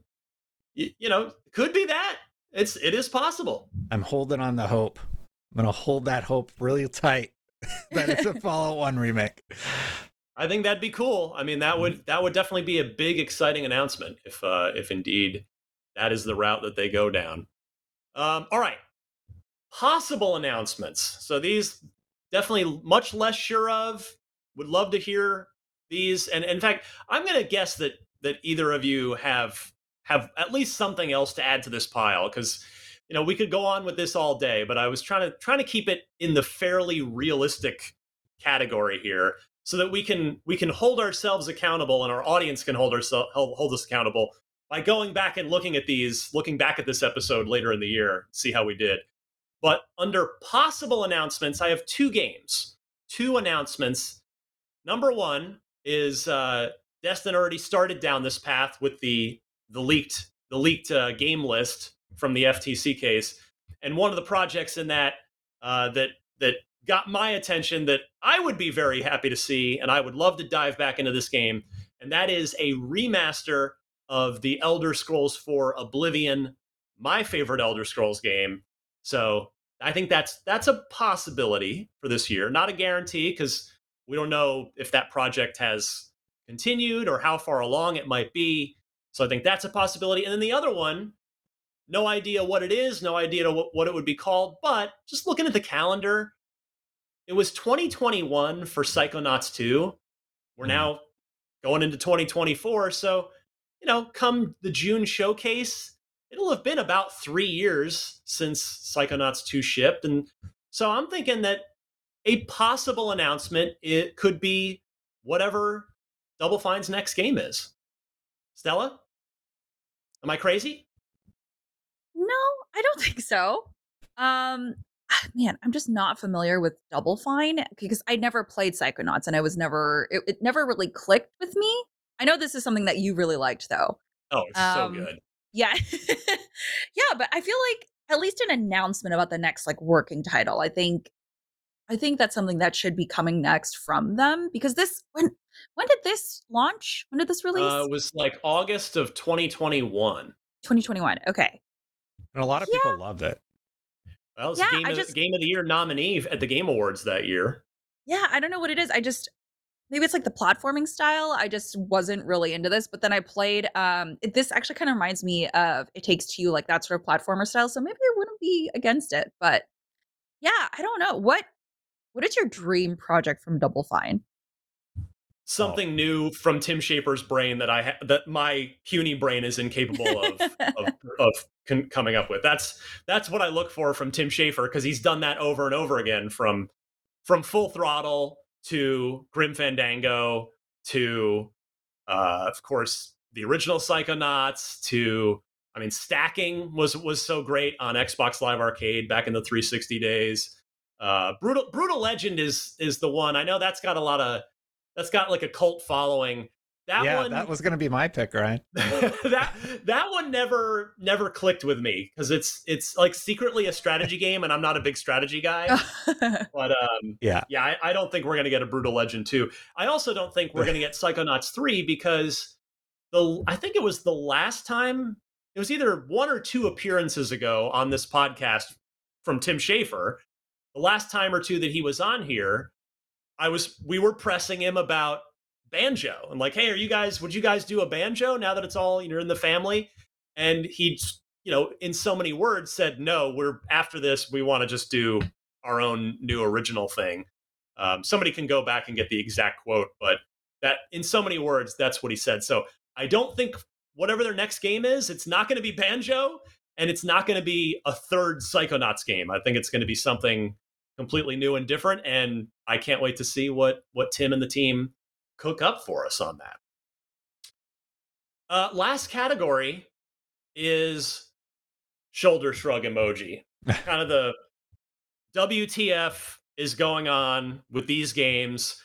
y- you know, could be that. It's it is possible. I'm holding on the hope. I'm going to hold that hope really tight that it's a Fallout 1 remake. I think that'd be cool. I mean, that would that would definitely be a big, exciting announcement if uh, if indeed that is the route that they go down. Um, all right, possible announcements. So these definitely much less sure of. Would love to hear these, and in fact, I'm going to guess that that either of you have have at least something else to add to this pile because you know we could go on with this all day, but I was trying to trying to keep it in the fairly realistic category here so that we can we can hold ourselves accountable and our audience can hold ourselves hold, us accountable by going back and looking at these looking back at this episode later in the year see how we did. But under possible announcements i have two games two announcements. Number one is uh destin already started down this path with the the leaked the leaked uh, game list from the ftc case and one of the projects in that uh, that that got my attention that I would be very happy to see, and I would love to dive back into this game, and that is a remaster of the Elder Scrolls 4 Oblivion, my favorite Elder Scrolls game. So I think that's that's a possibility for this year, not a guarantee because we don't know if that project has continued or how far along it might be. So I think that's a possibility. And then the other one, no idea what it is, no idea what, it would be called, but just looking at the calendar, it was 2021 for Psychonauts 2. We're Mhm. now going into 2024. So, you know, come the June showcase, it'll have been about three years since Psychonauts 2 shipped. And so I'm thinking that a possible announcement it could be whatever Double Fine's next game is. Stella? Am I crazy? No, I don't think so. Um, man, I'm just not familiar with Double Fine because I never played Psychonauts and I was never it, it never really clicked with me. I know this is something that you really liked though. Oh, it's Um, so good. Yeah. yeah, but I feel like at least an announcement about the next like working title. I think I think that's something that should be coming next from them because this when when did this launch? When did this release? Uh, it was like August of 2021. 2021. Okay. And a lot of people loved it. Well, it's Yeah, game, of, just- game of the year nominee at the Game Awards that year. Yeah, I don't know what it is. I just maybe it's like the platforming style. I just wasn't really into this, but then I played um it, this actually kind of reminds me of It Takes Two, like that sort of platformer style. So maybe I wouldn't be against it. But yeah, I don't know. What what is your dream project from Double Fine? Something new from Tim Schafer's brain that I ha- that my puny brain is incapable of of, of con- coming up with. That's that's what I look for from Tim Schafer because he's done that over and over again from from Full Throttle to Grim Fandango to uh, of course the original Psychonauts to I mean stacking was was so great on Xbox Live Arcade back in the 360 days. Uh, brutal brutal legend is is the one I know that's got a lot of that's got like a cult following. That yeah, one that was going to be my pick, right that that one never never clicked with me because it's it's like secretly a strategy game and I'm not a big strategy guy. But um Yeah. yeah, I, I don't think we're gonna get a brutal legend 2. I also don't think we're gonna get Psychonauts 3 because the I think it was the last time it was either one or two appearances ago on this podcast from Tim Schafer the last time or two that he was on here, I was we were pressing him about banjo and like, hey, are you guys? Would you guys do a banjo now that it's all you know in the family? And he, you know, in so many words, said, no, we're after this. We want to just do our own new original thing. Um, somebody can go back and get the exact quote, but that in so many words, that's what he said. So I don't think whatever their next game is, it's not going to be banjo and it's not going to be a third Psychonauts game. I think it's going to be something completely new and different, and I can't wait to see what what Tim and the team cook up for us on that. Uh, last category is shoulder shrug emoji. kind of the WTF is going on with these games.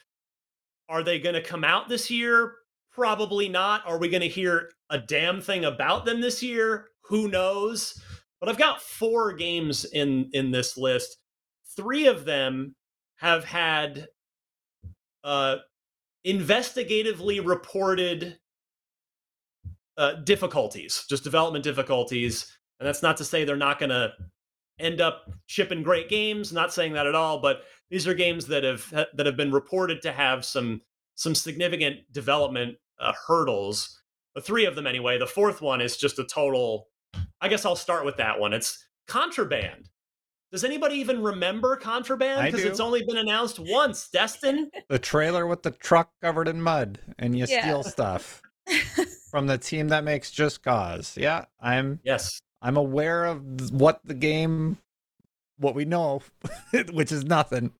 Are they going to come out this year? Probably not. Are we going to hear a damn thing about them this year? Who knows? But I've got four games in in this list. Three of them have had uh, investigatively reported uh, difficulties, just development difficulties. And that's not to say they're not going to end up shipping great games. Not saying that at all, but these are games that have that have been reported to have some some significant development uh, hurdles. The three of them, anyway. The fourth one is just a total. I guess I'll start with that one. It's Contraband. Does anybody even remember Contraband? Because it's only been announced once. Destin, the trailer with the truck covered in mud, and you yeah. steal stuff from the team that makes Just Cause. Yeah, I'm. Yes, I'm aware of what the game, what we know, which is nothing.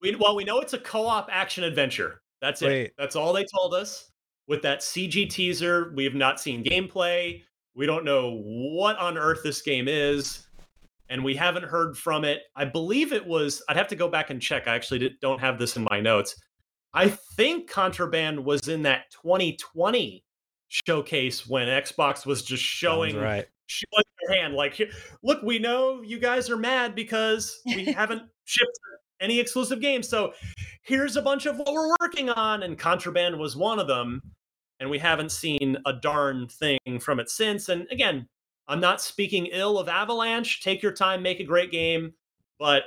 We, well, we know it's a co-op action adventure. That's Wait. it. That's all they told us. With that CG teaser, we have not seen gameplay. We don't know what on earth this game is, and we haven't heard from it. I believe it was. I'd have to go back and check. I actually don't have this in my notes. I think Contraband was in that 2020 showcase when Xbox was just showing right showing their hand like look we know you guys are mad because we haven't shipped any exclusive games so here's a bunch of what we're working on and contraband was one of them and we haven't seen a darn thing from it since and again i'm not speaking ill of avalanche take your time make a great game but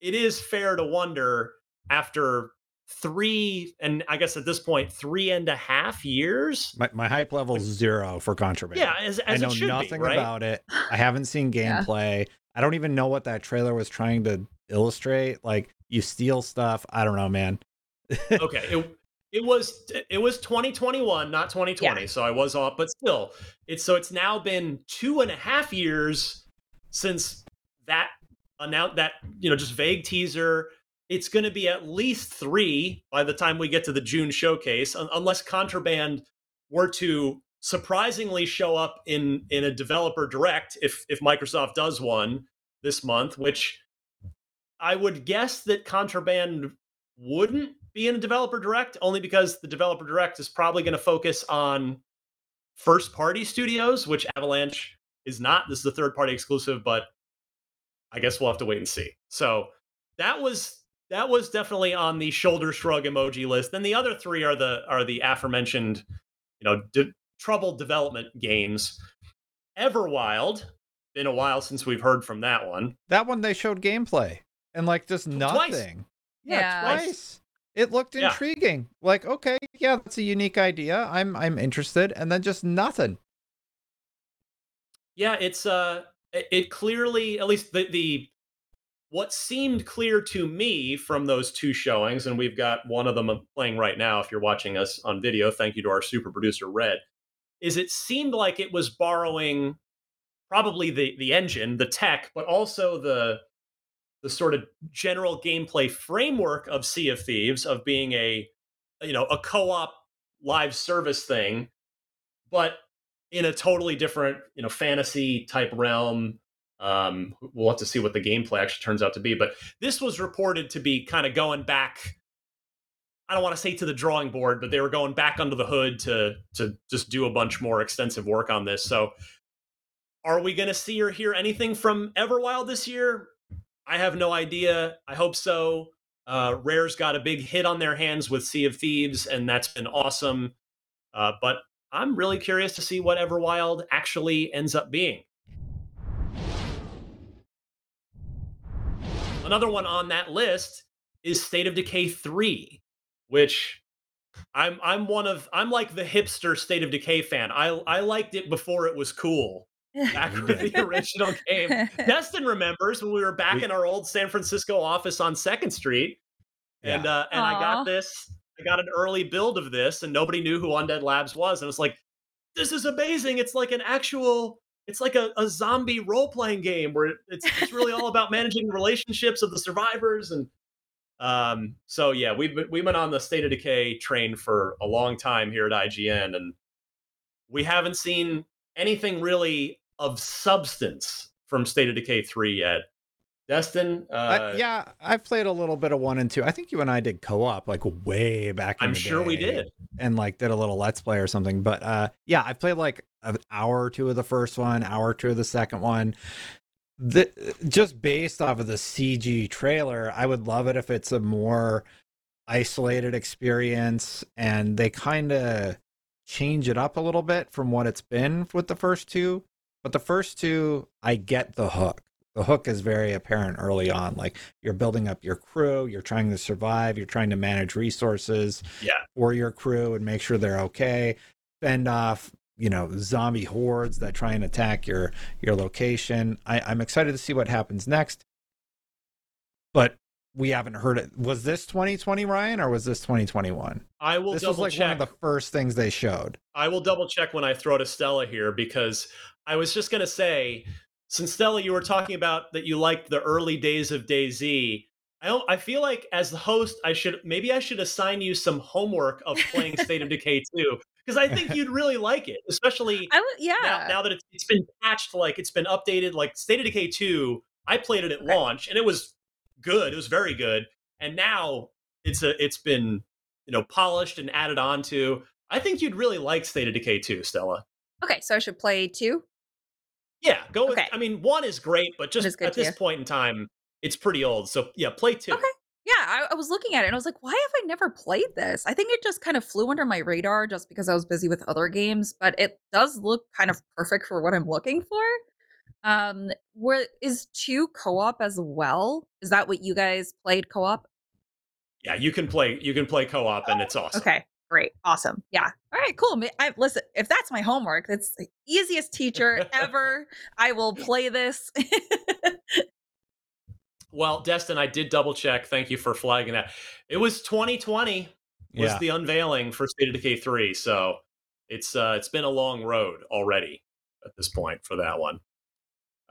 it is fair to wonder after three and I guess at this point three and a half years. My, my hype level is zero for Contraband. Yeah, as, as I know nothing be, right? about it. I haven't seen gameplay. Yeah. I don't even know what that trailer was trying to illustrate. Like you steal stuff. I don't know, man. okay, it, it was it was 2021, not 2020. Yeah. So I was off, but still, it's so it's now been two and a half years since that announced that you know just vague teaser it's going to be at least three by the time we get to the June showcase, unless Contraband were to surprisingly show up in in a developer direct if if Microsoft does one this month, which I would guess that Contraband wouldn't be in a developer direct only because the developer direct is probably going to focus on first party studios, which Avalanche is not. This is a third party exclusive, but I guess we'll have to wait and see. So that was that was definitely on the shoulder shrug emoji list. Then the other three are the are the aforementioned, you know, de- troubled development games. Everwild, been a while since we've heard from that one. That one they showed gameplay and like just nothing. Twice. Yeah, yeah, twice. It looked yeah. intriguing. Like, okay, yeah, that's a unique idea. I'm I'm interested, and then just nothing. Yeah, it's uh, it clearly at least the the what seemed clear to me from those two showings, and we've got one of them playing right now if you're watching us on video, thank you to our super producer, Red, is it seemed like it was borrowing probably the, the engine, the tech, but also the the sort of general gameplay framework of Sea of Thieves of being a you know a co-op live service thing, but in a totally different you know fantasy type realm um, we'll have to see what the gameplay actually turns out to be. But this was reported to be kind of going back. I don't want to say to the drawing board, but they were going back under the hood to to just do a bunch more extensive work on this. So, are we going to see or hear anything from Everwild this year? I have no idea. I hope so. Uh, Rare's got a big hit on their hands with Sea of Thieves, and that's been awesome. Uh, but I'm really curious to see what Everwild actually ends up being. another one on that list is State of Decay 3, which I'm I'm one of I'm like the hipster State of Decay fan. I I liked it before it was cool. Back with the original game. Destin remembers when we were back We- in our old San Francisco office on Second Street, and Yeah. uh, and I got this. I got an early build of this, and nobody knew who Undead Labs was, and it's like, this is amazing. It's like an actual. It's like a, a zombie role playing game where it's it's really all about managing the relationships of the survivors and um so yeah we've been we've been on the state of decay train for a long time here at IGN and we haven't seen anything really of substance from state of decay 3 yet Destin uh, Uh, yeah, I've played a little bit of one and two. I think you and I did co-op like way back. In I'm sure we did and like did a little let's play or something. But uh, yeah, I played like an hour or two of the first one, hour or two of the second one. The just based off of the CG trailer, I would love it if it's a more isolated experience and they kind of change it up a little bit from what it's been with the first two. But the first two, I get the hook. The hook is very apparent early on. Like you're building up your crew, you're trying to survive, you're trying to manage resources yeah for your crew and make sure they're okay. Fend off, you know, zombie hordes that try and attack your your location. I, I'm excited to see what happens next. But we haven't heard it. Was this 2020, Ryan, or was this 2021? I will this was double like check one of the first things they showed. I will double check when I throw to Stella here because I was just going to say, since Stella, you were talking about that you liked the early days of DayZ. I don't, I feel like as the host, I should maybe I should assign you some homework of playing State of Decay 2 because I think you'd really like it, especially I yeah. now, now that it's, it's been patched, like it's been updated. Like State of Decay 2, I played it at Okay. launch and it was good. It was very good. And now it's a it's been you know polished and added on to. I think you'd really like State of Decay 2, Stella. okay, so I should play two. Yeah, go with Okay. I mean, one is great, but just at this too. point in time, it's pretty old. So yeah, play two. Okay. Yeah, I, I was looking at it and I was like, why have I never played this? I think it just kind of flew under my radar just because I was busy with other games, but it does look kind of perfect for what I'm looking for. Um, where is two co-op as well? Is that what you guys played co-op? Yeah, you can play you can play co-op and it's awesome. Okay, great, awesome. Yeah. All right, cool. I, listen, if that's my homework, that's the easiest teacher ever. I will play this. Well, Destin, I did double check. Thank you for flagging that. It was 2020 was Yeah. the unveiling for State of Decay 3, so it's uh it's been a long road already at this point for that one.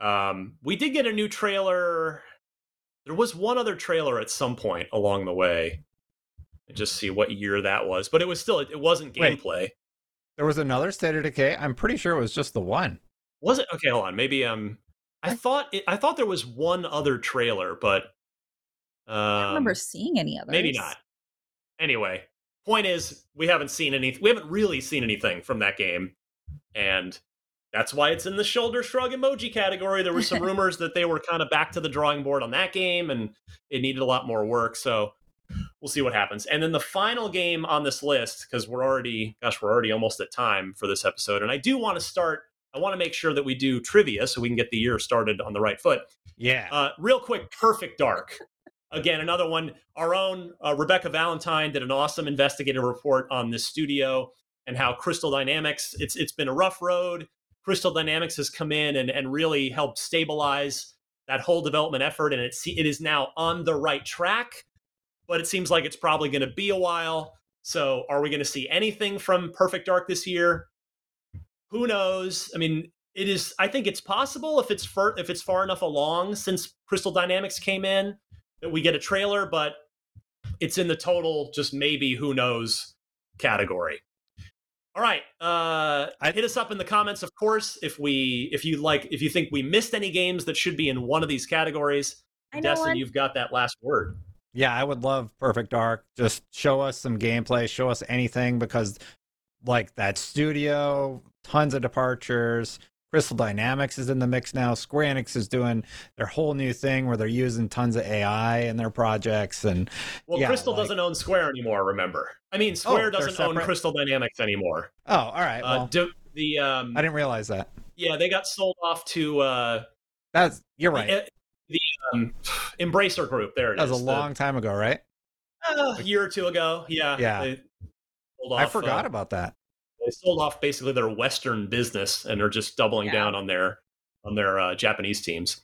Um we did get a new trailer. There was one other trailer at some point along the way. Just see what year that was, but it was still it wasn't Wait. gameplay. There was another State of Decay. I'm pretty sure it was just the one. Was it? Okay, hold on. Maybe um I thought it, I thought there was one other trailer, but um I don't remember seeing any others. Maybe not. Anyway, point is, we haven't seen any. We haven't really seen anything from that game, and that's why it's in the shoulder shrug emoji category. There were some rumors that they were kind of back to the drawing board on that game, and it needed a lot more work. So we'll see what happens. And then the final game on this list, because we're already, gosh, we're already almost at time for this episode, and I do want to start. I want to make sure that we do trivia so we can get the year started on the right foot. Yeah. Uh, real quick, Perfect Dark. Again, another one. Our own uh, Rebecca Valentine did an awesome investigative report on this studio and how Crystal Dynamics. It's it's been a rough road. Crystal Dynamics has come in and, and really helped stabilize that whole development effort, and it's it is now on the right track. But it seems like it's probably going to be a while. So, are we going to see anything from Perfect Dark this year? Who knows? I mean, it is i think it's possible if it's if it's far enough along since crystal dynamics came in that we get a trailer but it's in the total just maybe who knows category all right uh I- hit us up in the comments of course if we if you like if you think we missed any games that should be in one of these categories I know destin one. you've got that last word Yeah, I would love Perfect Dark. Just show us some gameplay, show us anything because like that studio, tons of departures. Crystal Dynamics is in the mix now. Square Enix is doing their whole new thing where they're using tons of AI in their projects and well Yeah, crystal like- doesn't own square anymore remember i mean square they're doesn't own crystal dynamics anymore Oh, all right. uh, do, the um I didn't realize that. yeah they got sold off to uh That's you're right. Uh, the um, Embracer Group. There it That is. was a the- long time ago, right? uh, year or two ago. Yeah. Yeah. I forgot uh, about that. They sold off basically their Western business and are just doubling Yeah. down on their on their uh, Japanese teams.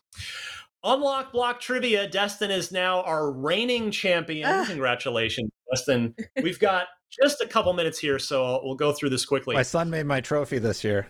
Unlock block trivia. Destin is now our reigning champion. Ah. Congratulations, Destin. We've got just a couple minutes here, so we'll go through this quickly. My son made my trophy this year.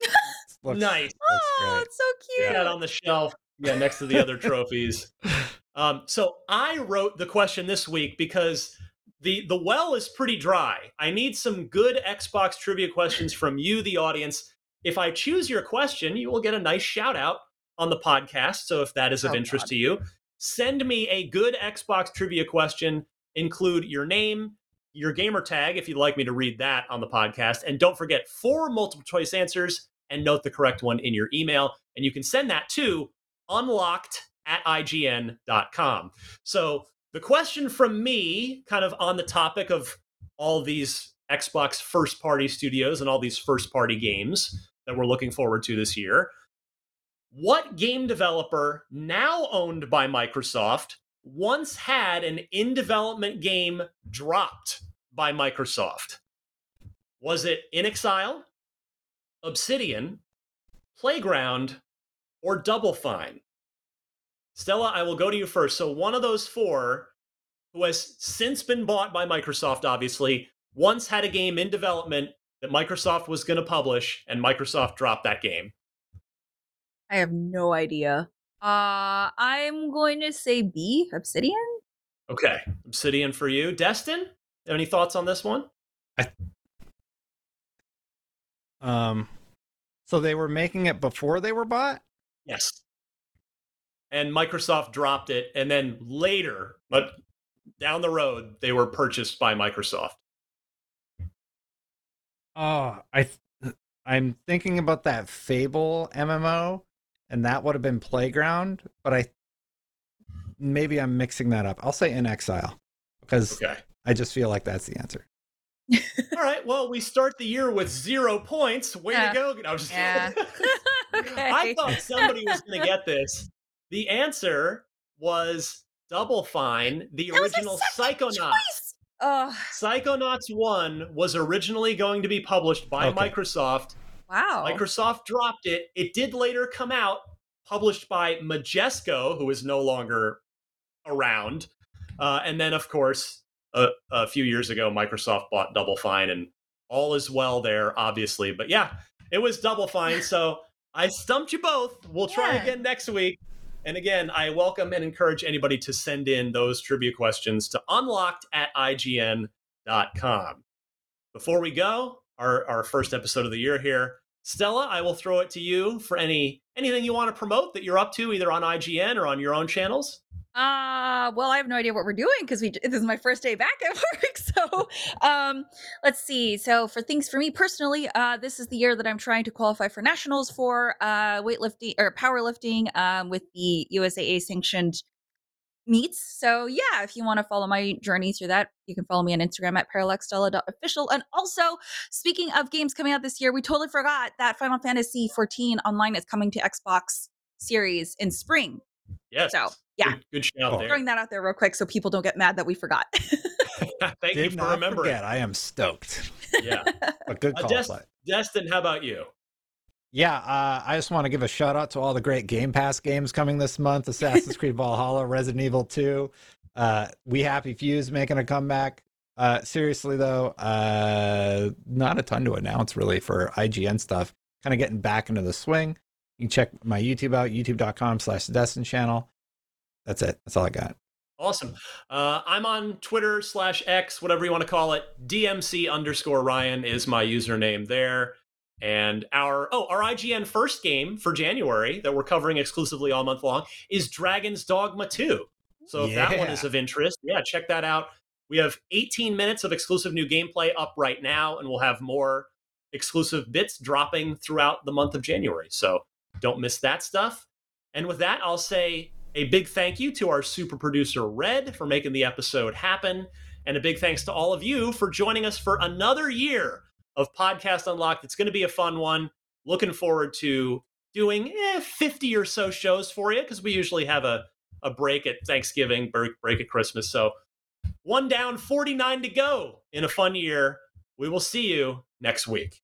Looks- nice. looks Oh, great. it's so cute. Put that on the shelf. Yeah, next to the other trophies. Um, so I wrote the question this week because the the well is pretty dry. I need some good Xbox trivia questions from you, the audience. If I choose your question, you will get a nice shout out on the podcast. So if that is of Oh, interest God. to you, send me a good Xbox trivia question. Include your name, your gamer tag if you'd like me to read that on the podcast, and don't forget four multiple choice answers and note the correct one in your email. And you can send that to unlocked at ign.com. So the question from me, kind of on the topic of all these Xbox first party studios and all these first party games that we're looking forward to this year. What game developer now owned by Microsoft once had an in development game dropped by Microsoft? Was it inXile, Obsidian, Playground, or Double Fine? Stella, I will go to you first. So, one of those four, who has since been bought by Microsoft, obviously, once had a game in development that Microsoft was going to publish, and Microsoft dropped that game. I have no idea. Uh, I'm going to say B, Obsidian. Okay, Obsidian for you. Destin, any thoughts on this one? Um, so they were making it before they were bought. Yes. And Microsoft dropped it, and then later, but down the road, they were purchased by Microsoft. Oh, I, th- I'm thinking about that Fable MMO, and that would have been Playground, but I maybe I'm mixing that up. I'll say inXile because Okay. I just feel like that's the answer. All right. Well, we start the year with zero points. Way Yeah. to go. No, I'm just Yeah. okay. I thought somebody was going to get this. The answer was Double Fine, the That was original Psychonauts. Oh, Psychonauts 1 was originally going to be published by Okay. Microsoft. wow. Microsoft dropped it. It did later come out, published by Majesco, who is no longer around. Uh, and then, of course, a, a few years ago, Microsoft bought Double Fine, and all is well there, obviously. But yeah, it was Double Fine. So I stumped you both. We'll try Yeah. again next week. And again, I welcome and encourage anybody to send in those trivia questions to unlocked at ign.com. Before we go, our, our first episode of the year here, Stella, I will throw it to you for any anything you want to promote that you're up to, either on IGN or on your own channels. Uh, well, I have no idea what we're doing because we this is my first day back at work. So, um, let's see. So, for things for me personally, uh, this is the year that I'm trying to qualify for nationals for uh weightlifting or powerlifting um with the USAA sanctioned meets. So, yeah, if you want to follow my journey through that, you can follow me on Instagram at parallaxstella.official. And also, speaking of games coming out this year, we totally forgot that Final Fantasy 14 online is coming to Xbox Series in spring. Yes. So, yeah. Good, good shout Cool. there. throwing that out there real quick so people don't get mad that we forgot. Thank Did you for remembering. forget. I am stoked. Yeah. But good Uh, call. Des- play. Destin, how about you? Yeah, uh, I just want to give a shout out to all the great Game Pass games coming this month: Assassin's Creed Valhalla, Resident Evil Two, uh, We Happy Few's making a comeback. Uh, seriously though, uh, not a ton to announce really for IGN stuff. Kind of getting back into the swing. You can check my YouTube out, youtube.com/slash Destin channel. That's it. That's all I got. Awesome. Uh, I'm on Twitter slash X, whatever you want to call it. DMC underscore Ryan is my username there. And our oh, our IGN first game for January that we're covering exclusively all month long is Dragon's Dogma 2. So if that one is of interest, yeah, check that out. We have 18 minutes of exclusive new gameplay up right now, and we'll have more exclusive bits dropping throughout the month of January. So don't miss that stuff. And with that, I'll say a big thank you to our super producer, Red, for making the episode happen. And a big thanks to all of you for joining us for another year of Podcast Unlocked. It's going to be a fun one. Looking forward to doing eh, 50 or so shows for you because we usually have a, a break at Thanksgiving, break, break at Christmas. So one down, 49 to go in a fun year. We will see you next week.